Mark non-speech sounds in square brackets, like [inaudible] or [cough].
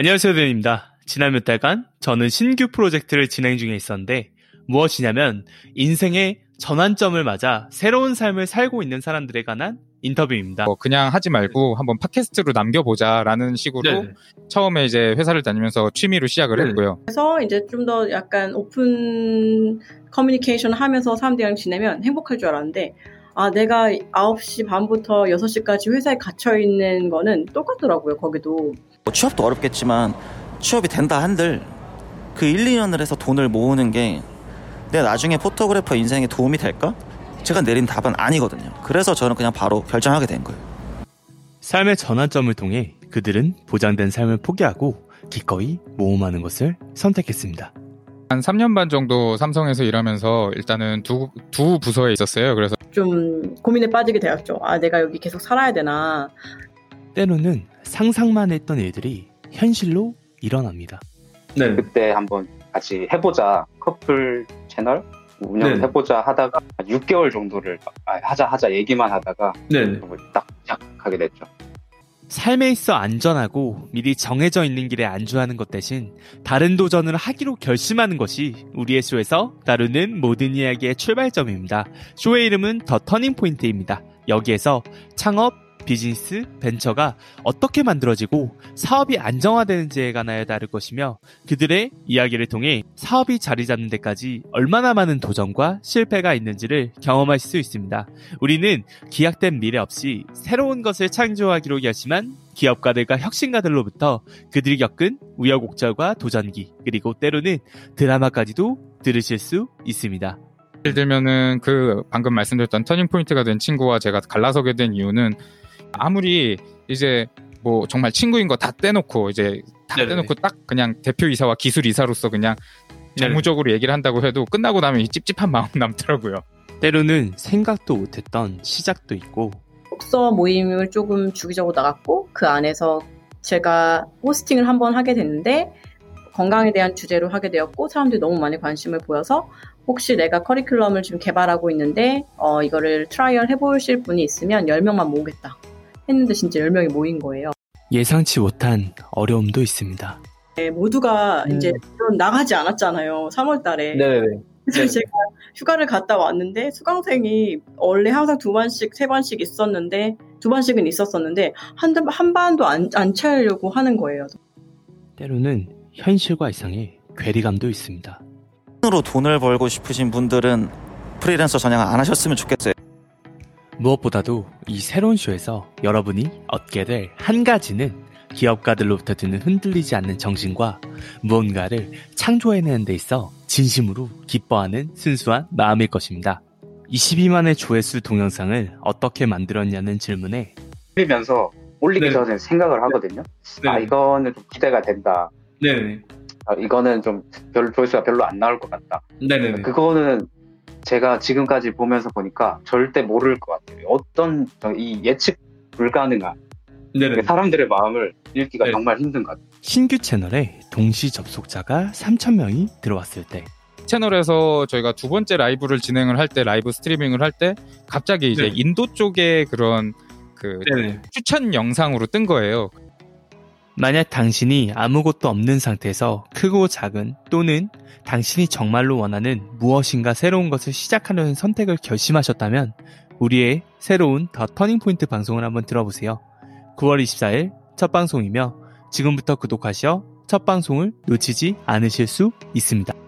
안녕하세요, 대입니다 지난 몇 달간 저는 신규 프로젝트를 진행 중에 있었는데 무엇이냐면 인생의 전환점을 맞아 새로운 삶을 살고 있는 사람들에 관한 인터뷰입니다. 뭐 그냥 하지 말고 한번 팟캐스트로 남겨보자라는 식으로 네네. 처음에 이제 회사를 다니면서 취미로 시작을 네네. 했고요. 그래서 이제 좀 더 약간 open communication 하면서 사람들이랑 지내면 행복할 줄 알았는데 아, 내가 9시 반부터 6시까지 회사에 갇혀 있는 거는 똑같더라고요, 거기도. 뭐 취업도 어렵겠지만 취업이 된다 한들 그 1, 2년을 해서 돈을 모으는 게 내가 나중에 포토그래퍼 인생에 도움이 될까? 제가 내린 답은 아니거든요. 그래서 저는 그냥 바로 결정하게 된 거예요. 삶의 전환점을 통해 그들은 보장된 삶을 포기하고 기꺼이 모험하는 것을 선택했습니다. 한 3년 반 정도 삼성에서 일하면서 일단은 두, 두 부서에 있었어요. 그래서 좀 고민에 빠지게 되었죠. 아, 내가 여기 계속 살아야 되나. 때로는 상상만 했던 일들이 현실로 일어납니다. 네. 그때 한번 같이 해보자. 커플 채널 운영을 네. 해보자 하다가 6개월 정도를 아, 하자 하자 얘기만 하다가 네. 딱 시작하게 됐죠. 삶에 있어 안전하고 미리 정해져 있는 길에 안주하는 것 대신 다른 도전을 하기로 결심하는 것이 우리의 쇼에서 다루는 모든 이야기의 출발점입니다. 쇼의 이름은 더 터닝 포인트입니다. 여기에서 창업, 비즈니스, 벤처가 어떻게 만들어지고 사업이 안정화되는지에 관하여 다룰 것이며 그들의 이야기를 통해 사업이 자리 잡는 데까지 얼마나 많은 도전과 실패가 있는지를 경험하실 수 있습니다. 우리는 기약된 미래 없이 새로운 것을 창조하기로 결심한 기업가들과 혁신가들로부터 그들이 겪은 우여곡절과 도전기 그리고 때로는 드라마까지도 들으실 수 있습니다. 예를 들면은 그 방금 말씀드렸던 turning point가 된 친구와 제가 갈라서게 된 이유는 아무리 이제 뭐 정말 친구인 거 다 떼놓고 이제 다 네네. 떼놓고 딱 그냥 대표 이사와 기술 이사로서 그냥 정무적으로 얘기를 한다고 해도 끝나고 나면 이 찝찝한 마음 [laughs] 남더라고요. 때로는 생각도 못했던 시작도 있고 독서 모임을 조금 주기적으로 나갔고 그 안에서 제가 hosting을 한번 하게 됐는데 건강에 대한 주제로 하게 되었고 사람들이 너무 많이 관심을 보여서 혹시 내가 커리큘럼을 지금 개발하고 있는데 어, 이거를 trial 해보실 분이 있으면 10명만 모으겠다. 했는데 진짜 10명이 모인 거예요. 예상치 못한 어려움도 있습니다. 네, 모두가 음. 이제 나가지 않았잖아요. 3월 달에. 네네. 그래서 네. 제가 휴가를 갔다 왔는데 수강생이 원래 항상 두 번씩, 세 번씩 있었는데 두 번씩은 있었었는데 한, 한 반도 안, 안 차려고 하는 거예요. 때로는 현실과 이상의 괴리감도 있습니다. 으로 돈을 벌고 싶으신 분들은 프리랜서 전향 안 하셨으면 좋겠어요. 무엇보다도 이 새로운 쇼에서 여러분이 얻게 될 한 가지는 기업가들로부터 드는 흔들리지 않는 정신과 무언가를 창조해내는 데 있어 진심으로 기뻐하는 순수한 마음일 것입니다. 22만의 조회수 동영상을 어떻게 만들었냐는 질문에 올리면서 올리기 네. 전에 생각을 하거든요. 네. 아 이거는 좀 기대가 된다. 네. 아, 이거는 좀 별로 조회수가 별로 안 나올 것 같다. 네. 그거는 제가 지금까지 보면서 보니까 절대 모를 것 같아요. 어떤 이 예측 불가능한 네네. 사람들의 마음을 읽기가 네. 정말 힘든 것 같아요. 신규 채널에 동시 접속자가 3,000명이 들어왔을 때 채널에서 저희가 두 번째 라이브를 진행을 할 때 라이브 스트리밍을 할 때 갑자기 이제 네. 인도 쪽에 그런 그 네네. 추천 영상으로 뜬 거예요. 만약 당신이 아무것도 없는 상태에서 크고 작은 또는 당신이 정말로 원하는 무엇인가 새로운 것을 시작하려는 선택을 결심하셨다면 우리의 새로운 더 터닝포인트 방송을 한번 들어보세요. 9월 24일 첫 방송이며 지금부터 구독하셔 첫 방송을 놓치지 않으실 수 있습니다.